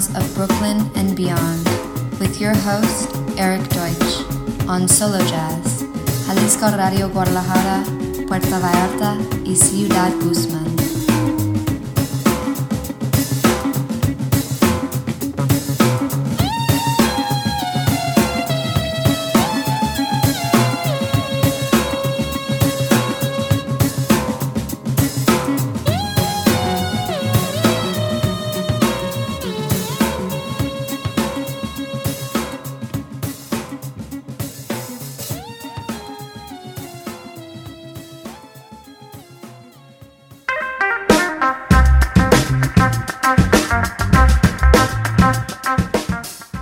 sounds of Brooklyn and beyond with your host, Eric Deutsch, on Solo Jazz, Jalisco Radio Guadalajara, Puerto Vallarta y Ciudad Guzmán.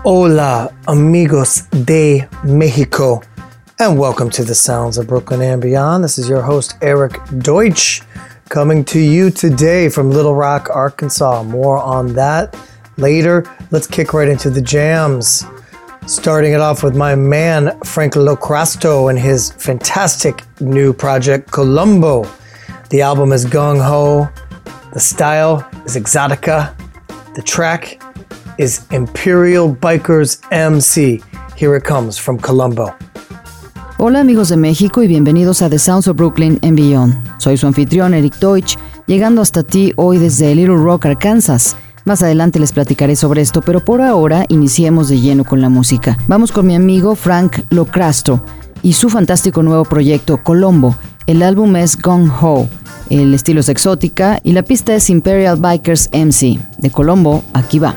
Hola, amigos de Mexico, and welcome to the Sounds of Brooklyn and Beyond. This is your host, Eric Deutsch, coming to you today from Little Rock, Arkansas. More on that later. Let's kick right into the jams. Starting it off with my man, Frank LoCrasto, and his fantastic new project, Kolumbo. The album is Gung Ho, the style is Exotica, the track is Imperial Bikers MC. Here it comes from Colombo. Hola amigos de México y bienvenidos a The Sounds of Brooklyn and Beyond. Soy su anfitrión Eric Deutsch, llegando hasta ti hoy desde Little Rock, Arkansas. Más adelante les platicaré sobre esto, pero por ahora iniciemos de lleno con la música. Vamos con mi amigo Frank Locrasto y su fantástico nuevo proyecto Colombo. El álbum es Gong Ho, el estilo es exótica y la pista es Imperial Bikers MC. De Colombo, aquí va.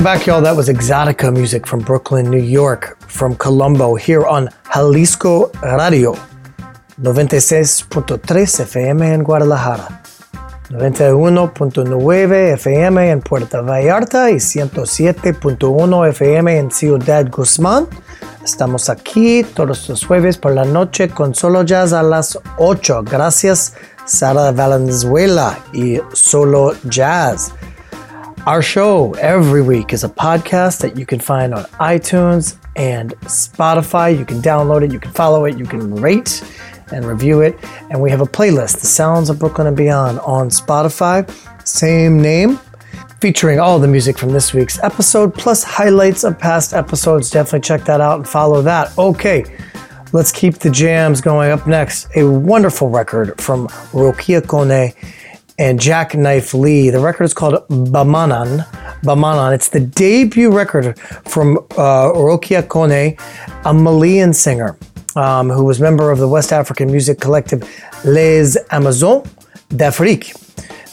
Welcome back, y'all. That was Exotica music from Brooklyn, New York, from Colombo, here on Jalisco Radio, 96.3 FM en Guadalajara, 91.9 FM en Puerto Vallarta y 107.1 FM en Ciudad Guzmán. Estamos aquí todos los jueves por la noche con Solo Jazz a las 8. Gracias, Sara Valenzuela y Solo Jazz. Our show every week is a podcast that you can find on iTunes and Spotify. You can download it, you can follow it, you can rate and review it. And we have a playlist, The Sounds of Brooklyn and Beyond, on Spotify. Same name, featuring all the music from this week's episode, plus highlights of past episodes. Definitely check that out and follow that. Okay, let's keep the jams going. Up next, a wonderful record from Rokia Koné and Jacknife Lee. The record is called Bamanan. Bamanan. It's the debut record from uh, Rokia Koné, a Malian singer um, who was member of the West African music collective Les Amazones d'Afrique.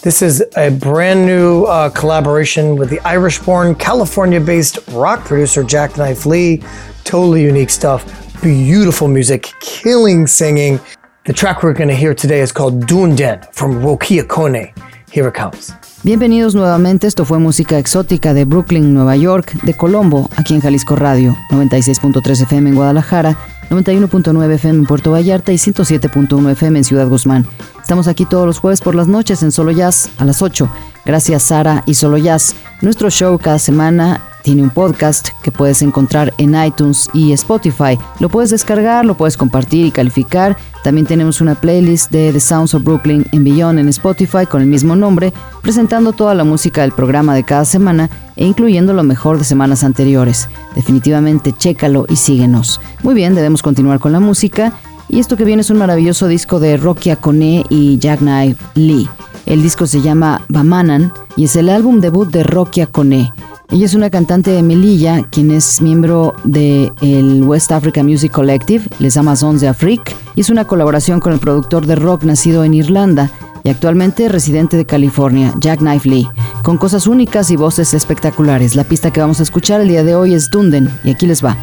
This is a brand new uh, collaboration with the Irish born, California based rock producer Jacknife Lee. Totally unique stuff. Beautiful music, killing singing. The track we're going to hear today is called Dunden from Rokia Kone. Here it comes. Bienvenidos nuevamente, esto fue música exótica de Brooklyn, Nueva York, de Colombo, aquí en Jalisco Radio, 96.3 FM en Guadalajara, 91.9 FM en Puerto Vallarta y 107.1 FM en Ciudad Guzmán. Estamos aquí todos los jueves por las noches en Solo Jazz a las 8. Gracias Sara y Solo Jazz. Nuestro show cada semana tiene un podcast que puedes encontrar en iTunes y Spotify. Lo puedes descargar, lo puedes compartir y calificar. También tenemos una playlist de The Sounds of Brooklyn en Beyond en Spotify con el mismo nombre, presentando toda la música del programa de cada semana e incluyendo lo mejor de semanas anteriores. Definitivamente chécalo y síguenos. Muy bien, debemos continuar con la música. Y esto que viene es un maravilloso disco de Rocky Akone y Jackknife Lee. El disco se llama Bamanan y es el álbum debut de Rocky Akone. Ella es una cantante de Melilla, quien es miembro del el West Africa Music Collective, Les Amazons de Afrique, y es una colaboración con el productor de rock nacido en Irlanda y actualmente residente de California, Jack Knife Lee, con cosas únicas y voces espectaculares. La pista que vamos a escuchar el día de hoy es Dunden, y aquí les va.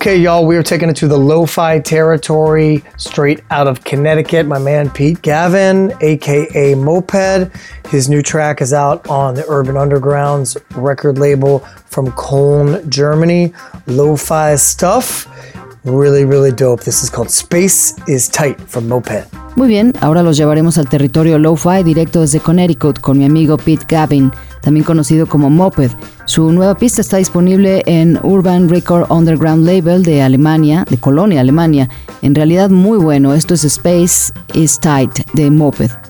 Okay, y'all, we are taking it to the lo fi territory straight out of Connecticut. My man Pete Gavin, aka Moped. His new track is out on the Urban Underground's record label from Cologne, Germany. Lo fi stuff. Really, really dope. This is called Space is Tight from Moped. Muy bien, ahora los llevaremos al territorio lo-fi directo desde Connecticut con mi amigo Pete Gavin, también conocido como Moped. Su nueva pista está disponible en Urban Record Underground Label de Alemania, de Colonia, Alemania. En realidad muy bueno, esto es Space is Tight de Moped.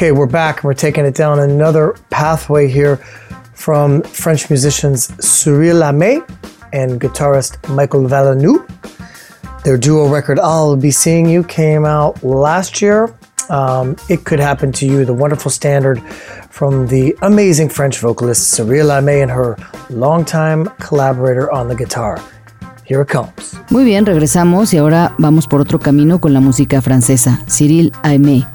Okay, we're back. We're taking it down another pathway here from French musicians Cyrille Aimee and guitarist Michael Valeanu. Their duo record I'll Be Seeing You came out last year. Um, it Could Happen to You, the wonderful standard from the amazing French vocalist Cyrille Aimee and her longtime collaborator on the guitar. Here it comes. Muy bien, regresamos y ahora vamos por otro camino con la música francesa, Cyrille Aimee.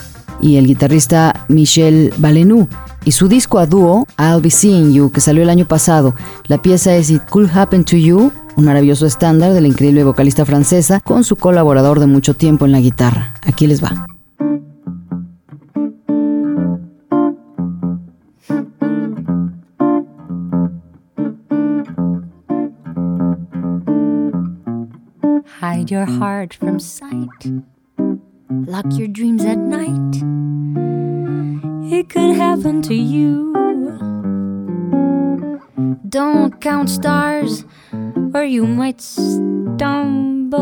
Y el guitarrista Michel Balenou y su disco a dúo I'll Be Seeing You que salió el año pasado. La pieza es It Could Happen to You, un maravilloso estándar de la increíble vocalista francesa con su colaborador de mucho tiempo en la guitarra. Aquí les va. Hide your heart from sight. Lock your dreams at night. It could happen to you. Don't count stars, or you might stumble.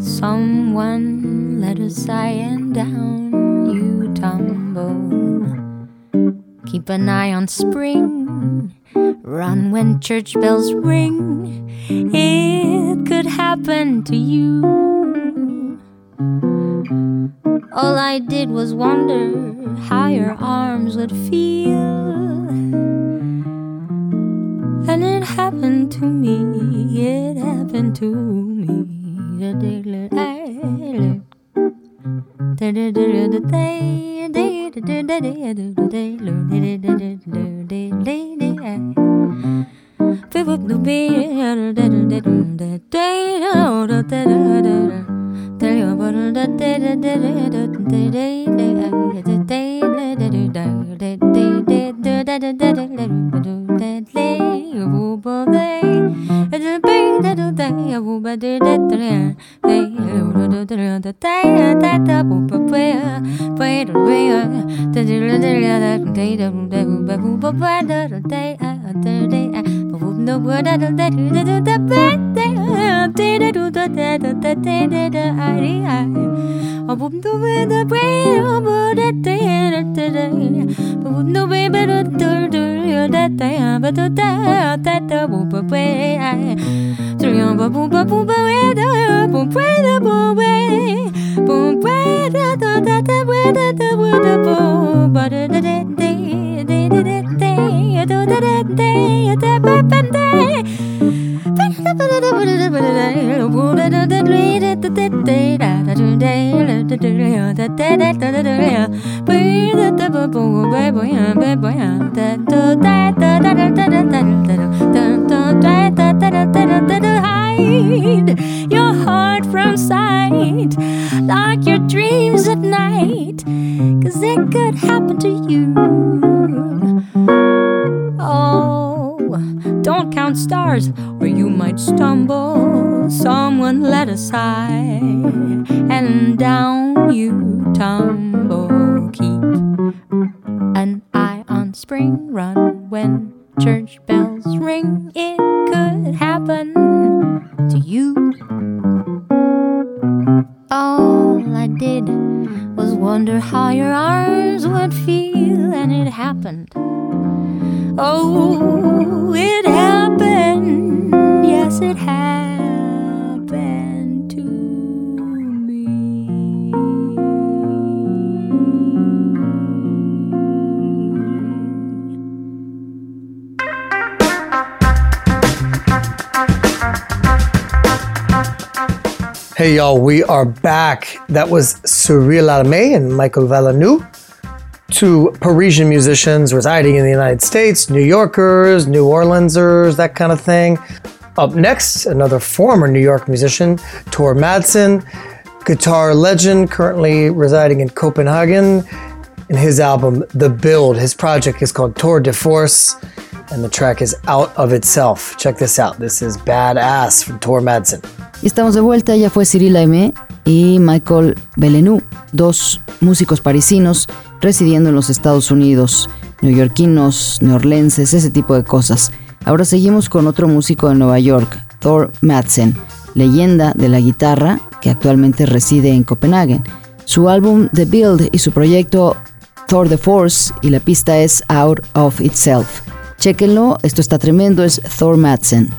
Someone let a sigh and down you tumble. Keep an eye on spring. Run when church bells ring. It could happen to you. All I did was wonder how your arms would feel. And it happened to me, it happened to me. Day, another day. I hope no word I don't let you do the bad thing. I did do the dead, the dead, the idea. I hope no way the brain over the day, the day. But hope no way but the door, the that day, but the that, that the whoop away. Through your boom, boom, boom, away, the boom, pray the boom, way. Boom, pray the, the, the, the, the, the, the, the, the, the, the, the, the, the, the, the, Hide are back. That was Cyrille Aimee and Michael Valeanu, two Parisian musicians residing in the United States, New Yorkers, New Orleansers, that kind of thing. Up next, another former New York musician, Thor Madsen, guitar legend currently residing in Copenhagen. In his album, The Build, his project is called Tour de Force, and the track is Out of Itself. Check this out. This is Badass from Thor Madsen. Estamos de vuelta, ya fue Cyrille Aimee y Michael Belenou, dos músicos parisinos residiendo en los Estados Unidos, neoyorquinos, neorlenses, ese tipo de cosas. Ahora seguimos con otro músico de Nueva York, Thor Madsen, leyenda de la guitarra que actualmente reside en Copenhague. Su álbum The Build y su proyecto Thor the Force y la pista es Out of Itself. Chequenlo, esto está tremendo, es Thor Madsen.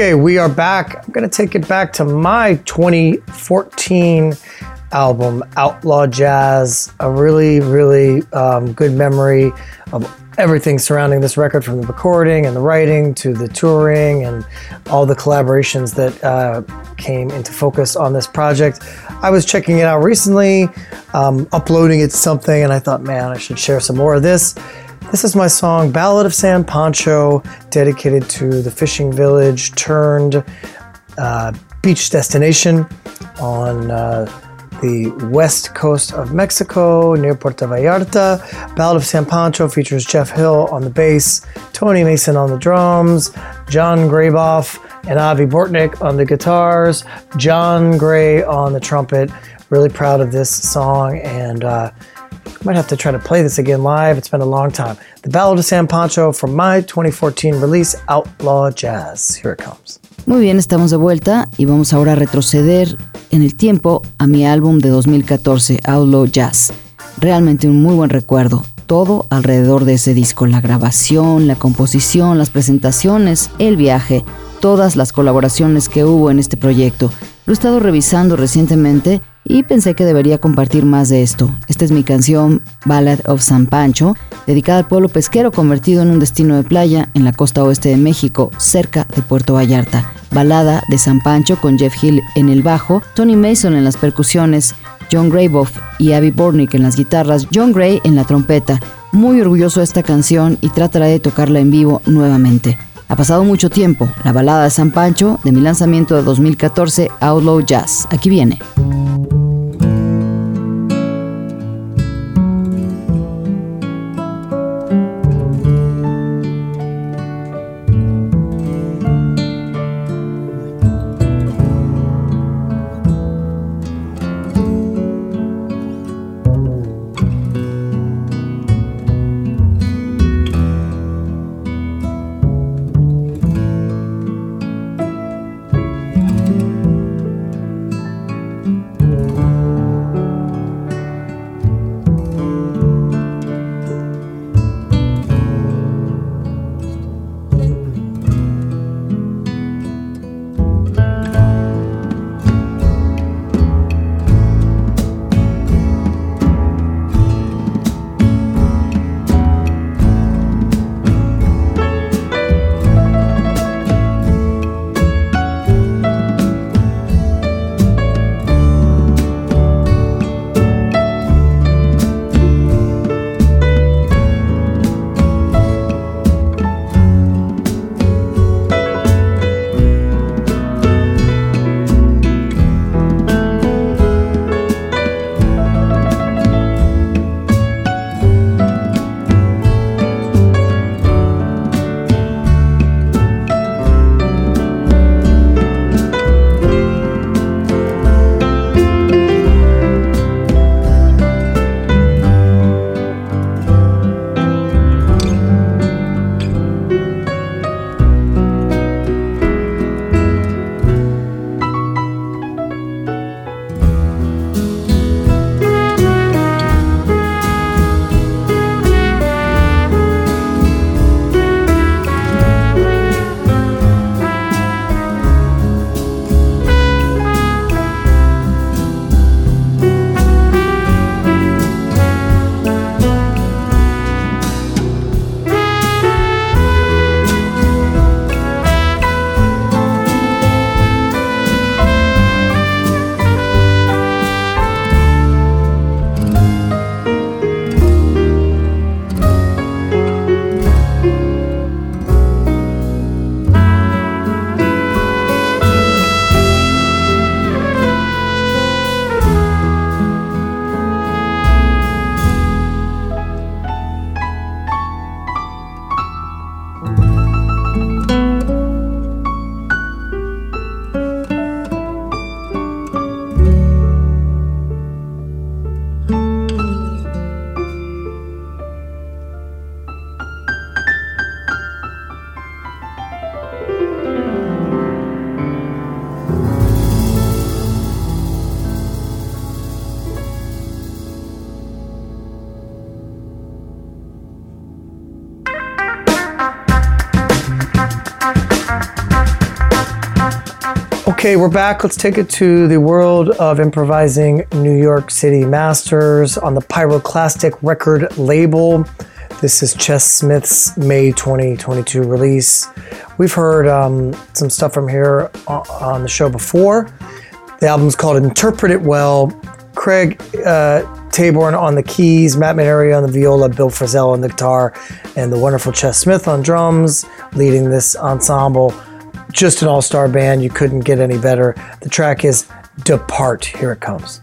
Okay, we are back. I'm going to take it back to my 2014 album, Outlaw Jazz. A really, really um, good memory of everything surrounding this record from the recording and the writing to the touring and all the collaborations that uh, came into focus on this project. I was checking it out recently, um, uploading it to something, and I thought, man, I should share some more of this. This is my song, Ballad of San Pancho, dedicated to the fishing village turned uh, beach destination on uh, the west coast of Mexico near Puerto Vallarta. Ballad of San Pancho features Jeff Hill on the bass, Tony Mason on the drums, John Graboff and Avi Bortnick on the guitars, John Gray on the trumpet. Really proud of this song and uh, might have to try to play this again live. It's been a long time. The Ballad of San Pancho from my 2014 release, Outlaw Jazz. Here it comes. Muy bien, estamos de vuelta y vamos ahora a retroceder en el tiempo a mi álbum de 2014, Outlaw Jazz. Realmente un muy buen recuerdo. Todo alrededor de ese disco, la grabación, la composición, las presentaciones, el viaje, todas las colaboraciones que hubo en este proyecto. Lo he estado revisando recientemente y pensé que debería compartir más de esto. Esta es mi canción Ballad of San Pancho, dedicada al pueblo pesquero convertido en un destino de playa en la costa oeste de México, cerca de Puerto Vallarta. Balada de San Pancho con Jeff Hill en el bajo, Tony Mason en las percusiones, John Grayboff y Abby Bornick en las guitarras, John Gray en la trompeta. Muy orgulloso de esta canción y trataré de tocarla en vivo nuevamente. Ha pasado mucho tiempo, la balada de San Pancho de mi lanzamiento de 2014, Outlaw Jazz. Aquí viene. Okay, we're back. Let's take it to the world of improvising New York City Masters on the Pyroclastic record label. This is Ches Smith's May 2022 release. We've heard um, some stuff from here on the show before. The album's called Interpret It Well. Craig uh, Taborn on the keys, Matt Maneri on the viola, Bill Frisell on the guitar, and the wonderful Ches Smith on drums, leading this ensemble just an all star band. You couldn't get any better. The track is Depart. Here it comes.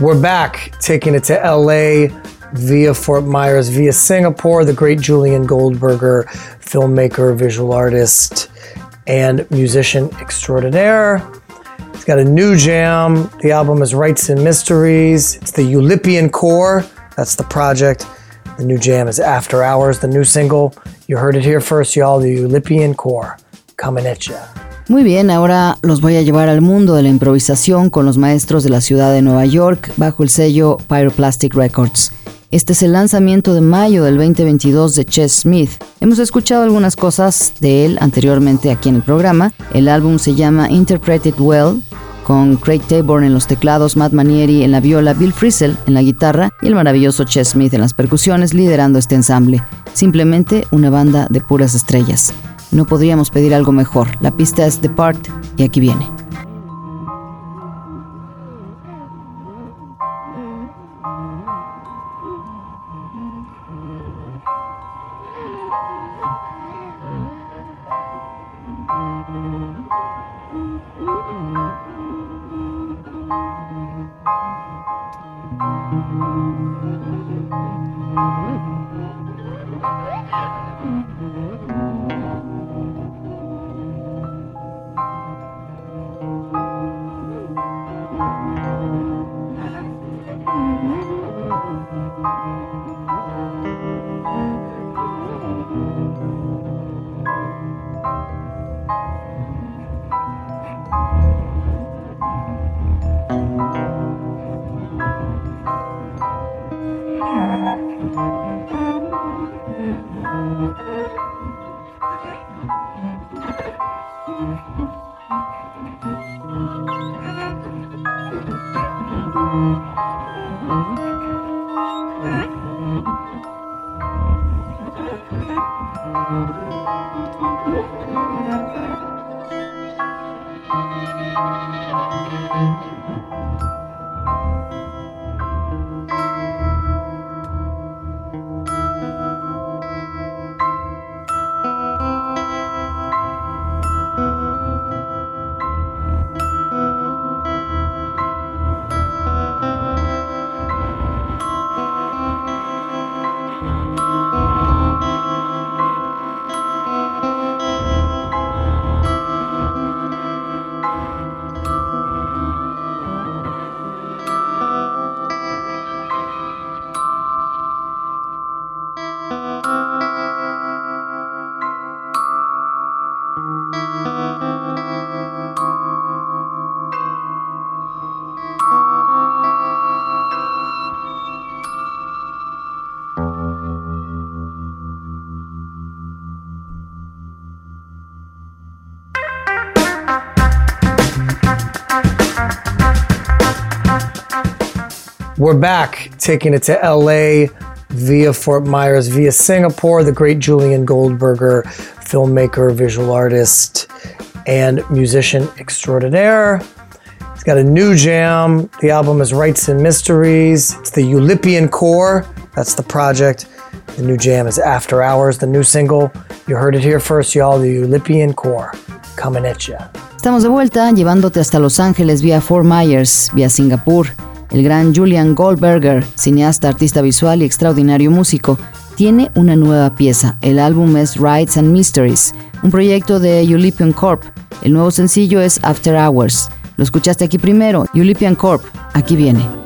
We're back, taking it to LA via Fort Myers, via Singapore. The great Julian Goldberger, filmmaker, visual artist, and musician extraordinaire. He's got a new jam. The album is Rites and Mysteries. It's the Eulipion Corps. That's the project. The new jam is After Hours, the new single. You heard it here first, y'all. The Eulipion Corps. Muy bien, ahora los voy a llevar al mundo de la improvisación con los maestros de la ciudad de Nueva York bajo el sello Pyroplastic Records. Este es el lanzamiento de mayo del 2022 de Chess Smith. Hemos escuchado algunas cosas de él anteriormente aquí en el programa. El álbum se llama Interpret It Well, con Craig Taborn en los teclados, Matt Manieri en la viola, Bill Frisell en la guitarra y el maravilloso Chess Smith en las percusiones liderando este ensamble. Simplemente una banda de puras estrellas. No podríamos pedir algo mejor. La pista es Depart y aquí viene. We're back, taking it to LA via Fort Myers, via Singapore. The great Julian Goldberger, filmmaker, visual artist, and musician extraordinaire. He's got a new jam. The album is Rites and Mysteries. It's the Eulipion Corps. That's the project. The new jam is After Hours, the new single. You heard it here first, y'all. The Eulipion Corps coming at ya. Estamos de vuelta, llevándote hasta Los Ángeles vía Fort Myers, vía Singapur. El gran Julian Goldberger, cineasta, artista visual y extraordinario músico, tiene una nueva pieza. El álbum es Rights and Mysteries, un proyecto de Eulipian Corp. El nuevo sencillo es After Hours. Lo escuchaste aquí primero, Eulipian Corp. Aquí viene.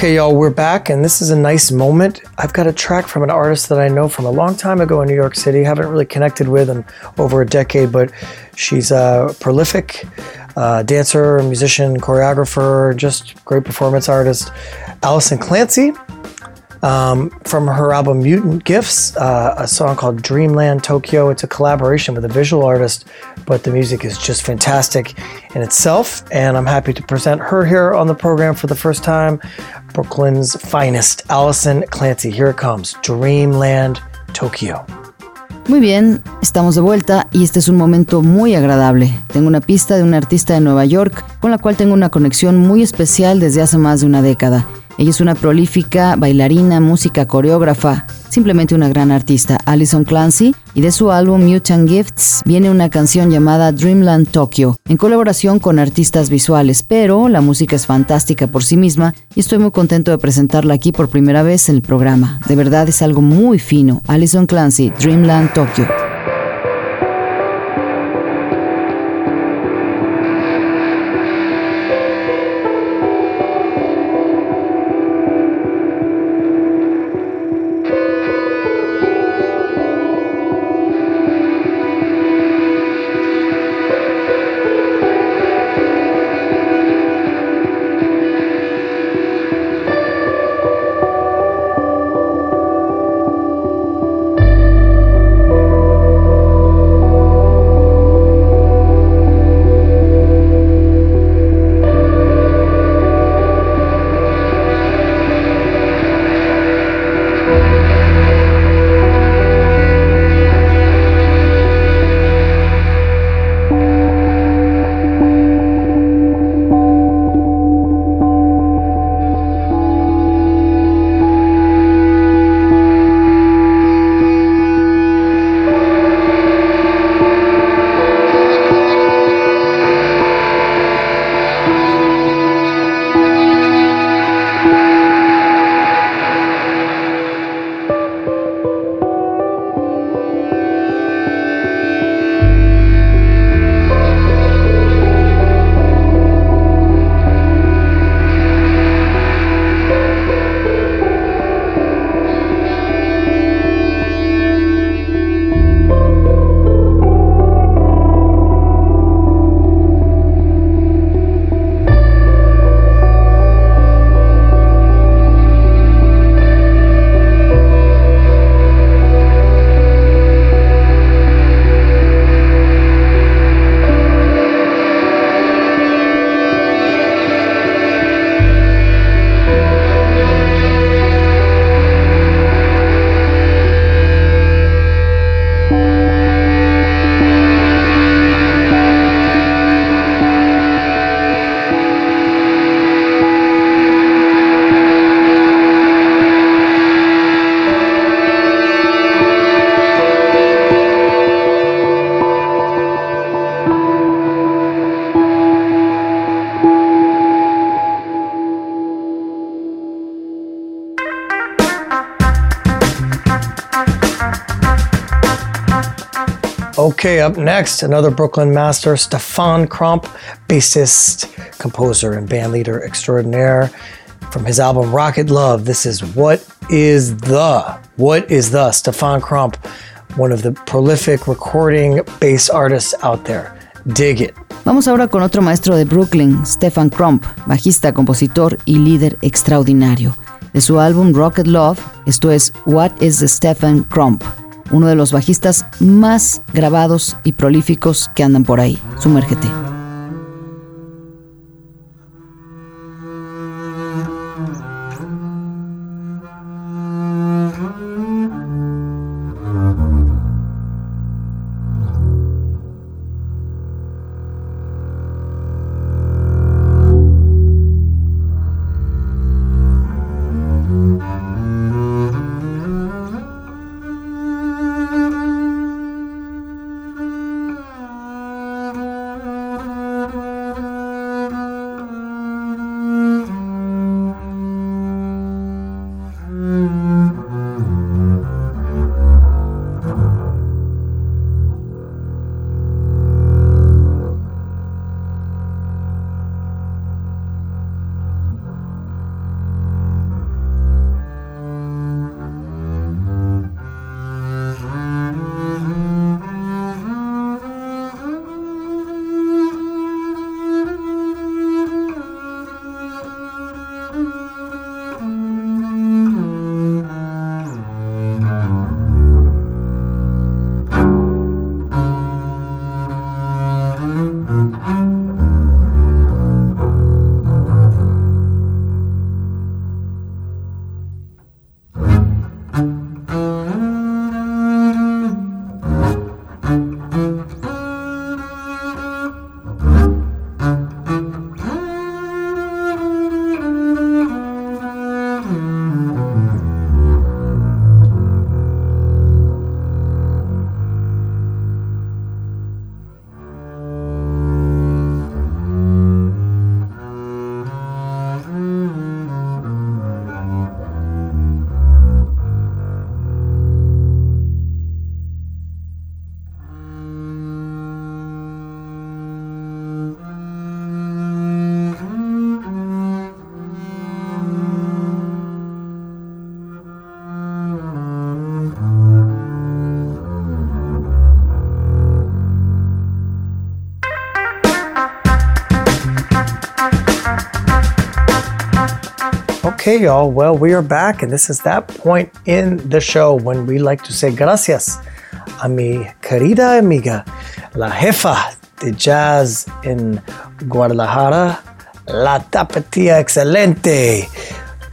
Okay, y'all, we're back, and this is a nice moment. I've got a track from an artist that I know from a long time ago in New York City. Haven't really connected with in over a decade, but she's a prolific uh, dancer, musician, choreographer, just great performance artist. Alison Clancy, um, from her album Mutant Gifts, uh, a song called Dreamland Tokyo. It's a collaboration with a visual artist, but the music is just fantastic in itself. And I'm happy to present her here on the program for the first time. Brooklyn's finest, Alison Clancy. Here it comes Dreamland Tokyo. Muy bien, estamos de vuelta y este es un momento muy agradable. Tengo una pista de un artista de Nueva York con la cual tengo una conexión muy especial desde hace más de una década. Ella es una prolífica bailarina, música, coreógrafa, simplemente una gran artista, Alison Clancy, y de su álbum Mutant Gifts viene una canción llamada Dreamland Tokyo, en colaboración con artistas visuales, pero la música es fantástica por sí misma y estoy muy contento de presentarla aquí por primera vez en el programa. De verdad es algo muy fino. Alison Clancy, Dreamland Tokyo. Okay, up next, another Brooklyn master, Stephan Crump, bassist, composer, and bandleader extraordinaire. From his album Rocket Love, this is What is the? What is the? Stephan Crump, one of the prolific recording bass artists out there. Dig it. Vamos ahora con otro maestro de Brooklyn, Stephan Crump, bajista, compositor y líder extraordinario. De su álbum Rocket Love, esto es What is the Stephan Crump uno de los bajistas más grabados y prolíficos que andan por ahí. Sumérgete. Okay, y'all. Well, we are back, and this is that point in the show when we like to say gracias a mi querida amiga, la jefa de jazz in Guadalajara, la tapatía excelente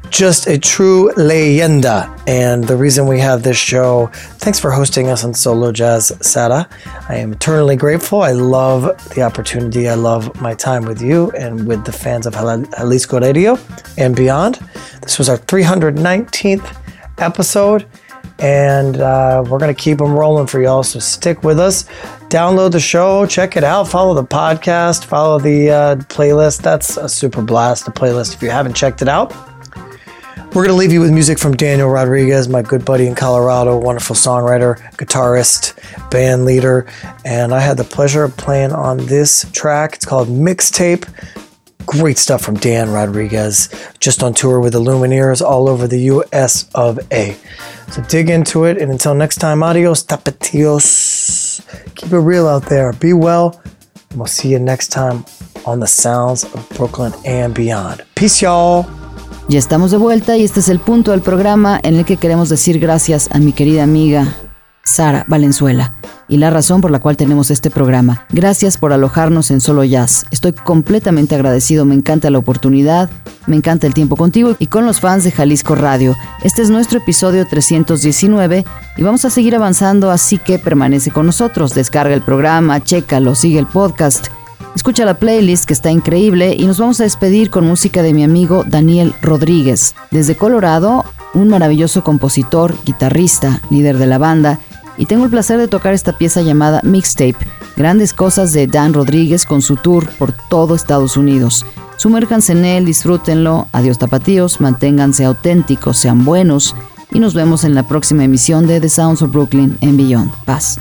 just a true leyenda. And the reason we have this show, thanks for hosting us on Solo Jazz Sara. I am eternally grateful. I love the opportunity. I love my time with you and with the fans of Jalisco Radio and beyond. This was our 319th episode, and uh, we're going to keep them rolling for y'all. So stick with us. Download the show, check it out, follow the podcast, follow the uh, playlist. That's a super blast, the playlist, if you haven't checked it out. We're going to leave you with music from Daniel Rodriguez, my good buddy in Colorado, wonderful songwriter, guitarist, band leader. And I had the pleasure of playing on this track. It's called Mixtape. Great stuff from Dan Rodriguez, just on tour with the Lumineers all over the US of A. So dig into it. And until next time, adios, tapatios. Keep it real out there. Be well. And we'll see you next time on the sounds of Brooklyn and beyond. Peace, y'all. Ya estamos de vuelta y este es el punto del programa en el que queremos decir gracias a mi querida amiga Sara Valenzuela y la razón por la cual tenemos este programa. Gracias por alojarnos en Solo Jazz. Estoy completamente agradecido, me encanta la oportunidad, me encanta el tiempo contigo y con los fans de Jalisco Radio. Este es nuestro episodio 319 y vamos a seguir avanzando, así que permanece con nosotros, descarga el programa, chécalo, sigue el podcast. Escucha la playlist que está increíble y nos vamos a despedir con música de mi amigo Daniel Rodríguez. Desde Colorado, un maravilloso compositor, guitarrista, líder de la banda, y tengo el placer de tocar esta pieza llamada Mixtape, grandes cosas de Dan Rodríguez con su tour por todo Estados Unidos. Sumérjanse en él, disfrútenlo, adiós tapatíos, manténganse auténticos, sean buenos y nos vemos en la próxima emisión de The Sounds of Brooklyn en Beyond. Paz.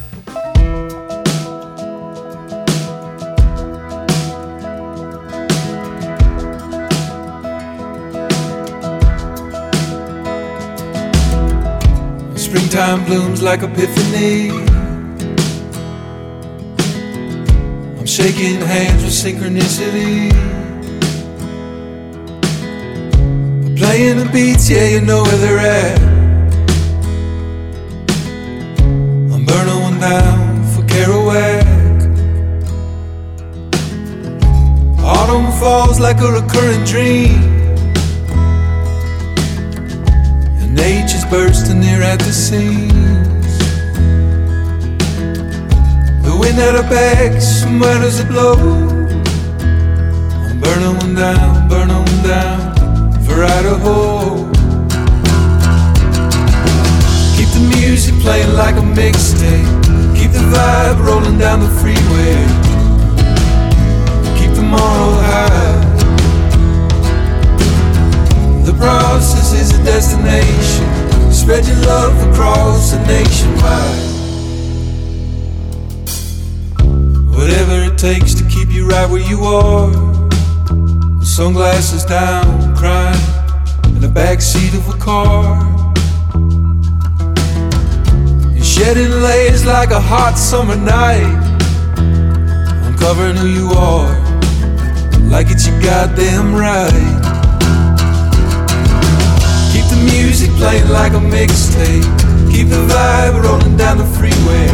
Springtime blooms like epiphany. I'm shaking hands with synchronicity. Playing the beats, yeah, you know where they're at. I'm burning one down for Kerouac. Autumn falls like a recurring dream. Nature's bursting here at the seams. The wind at our backs, where does it blow? I'm burning one down, burning one down for Idaho. Keep the music playing like a mixtape. Keep the vibe rolling down the freeway. Keep the moral high. The process is a destination. Spread your love across the nation wide. Whatever it takes to keep you right where you are. Sunglasses down, crying in the backseat of a car. You're shedding layers like a hot summer night. Uncovering who you are, like it's your goddamn right the music playing like a mixtape. Keep the vibe rolling down the freeway.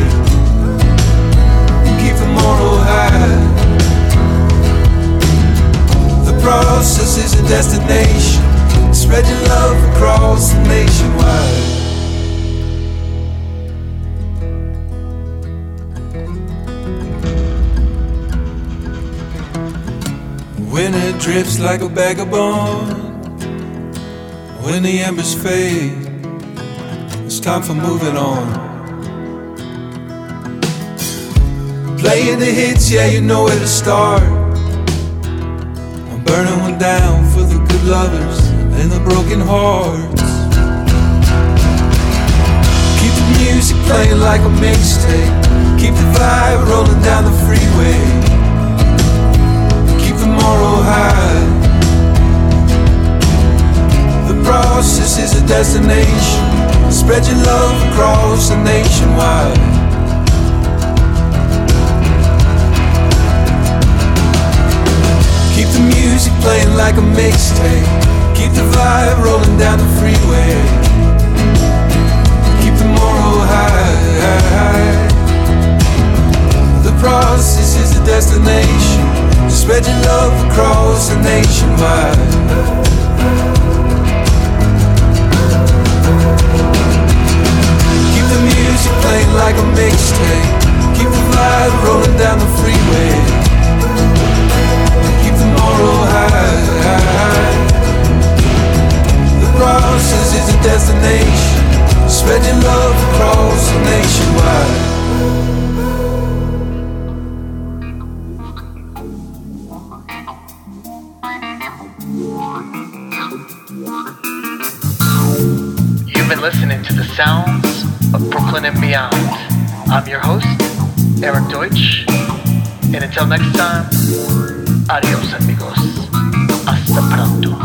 Keep the moral high. The process is a destination. Spread your love across the nationwide. When it drips like a vagabond when the embers fade, it's time for moving on. Playing the hits, yeah, you know where to start. I'm burning one down for the good lovers and the broken hearts. Keep the music playing like a mixtape. Keep the vibe rolling down the freeway. Keep the moral high cross, this is a destination. Spread your love across the nation wide. Keep the music playing like a mixtape. Keep the vibe rolling down the freeway. Keep the moral high. The process is a destination. Spread your love across the nation wide. swing like a mixtape. Keep the vibe rolling down the freeway. Keep the moral high. The process is a destination. Spread your love across the nationwide. You've been listening to the sounds of Brooklyn and beyond. I'm your host, Eric Deutsch, and until next time, adios amigos. Hasta pronto.